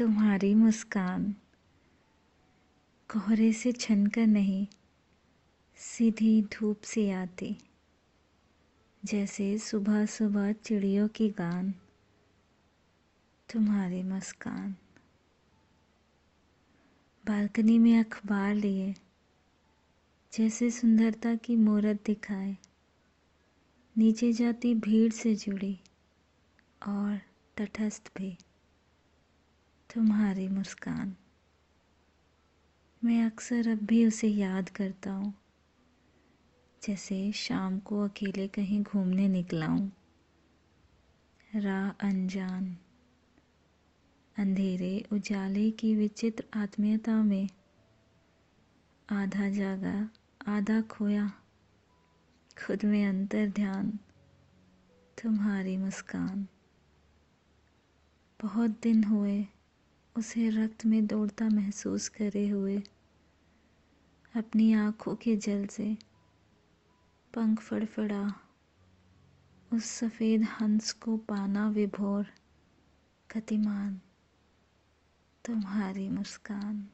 तुम्हारी मुस्कान। कोहरे से छनकर नहीं, सीधी धूप से आती। जैसे सुबह सुबह चिड़ियों की गान। तुम्हारी मुस्कान। बालकनी में अखबार लिए, जैसे सुंदरता की मूरत दिखाए। नीचे जाती भीड़ से जुड़ी, और तटस्थ भी। तुम्हारी मुस्कान। मैं अक्सर अब भी उसे याद करता हूँ। जैसे शाम को अकेले कहीं घूमने निकला हूँ। राह अनजान। अंधेरे, उजाले की विचित्र आत्मीयता में आधा जागा, आधा खोया। खुद में अंतर ध्यान, तुम्हारी मुस्कान। बहुत दिन हुए उसे रक्त में दौड़ता महसूस करे हुए, अपनी आँखों के जल से पंख फड़फड़ा। उस सफ़ेद हंस को पाना विभोर कतिमान तुम्हारी मुस्कान।